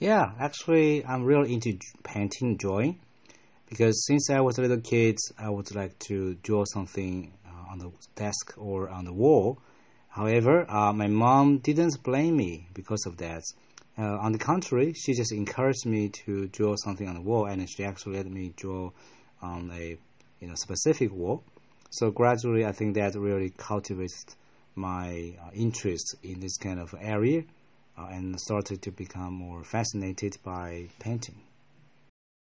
Yeah, actually, I'm really into painting, drawing, because since I was a little kid, I would like to draw something uh, on the desk or on the wall. However, uh, my mom didn't blame me because of that. Uh, on the contrary, she just encouraged me to draw something on the wall, and she actually let me draw on a you know specific wall. So gradually, I think that really cultivates my uh, interest in this kind of area Uh, and started to become more fascinated by painting.